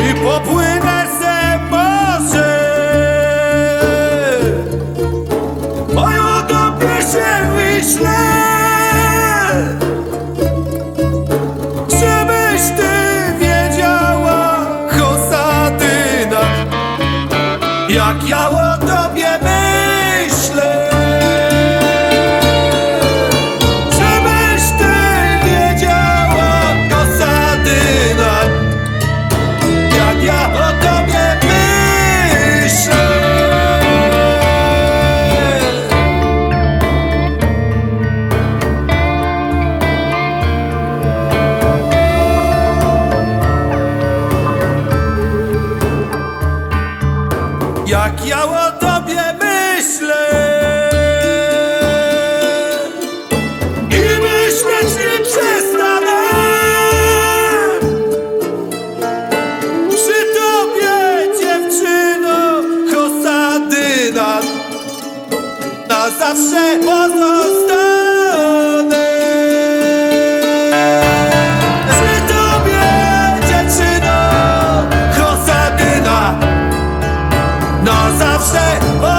i popłynę se morze Moją dobrze się wyślę Żebyś ty wiedziała, Hosadyna Jak ja ładę jak ja o tobie myślę. I myśleć nie przestanę. Przy tobie, dziewczyno, kosadyna, na zawsze pozostaje. I've said.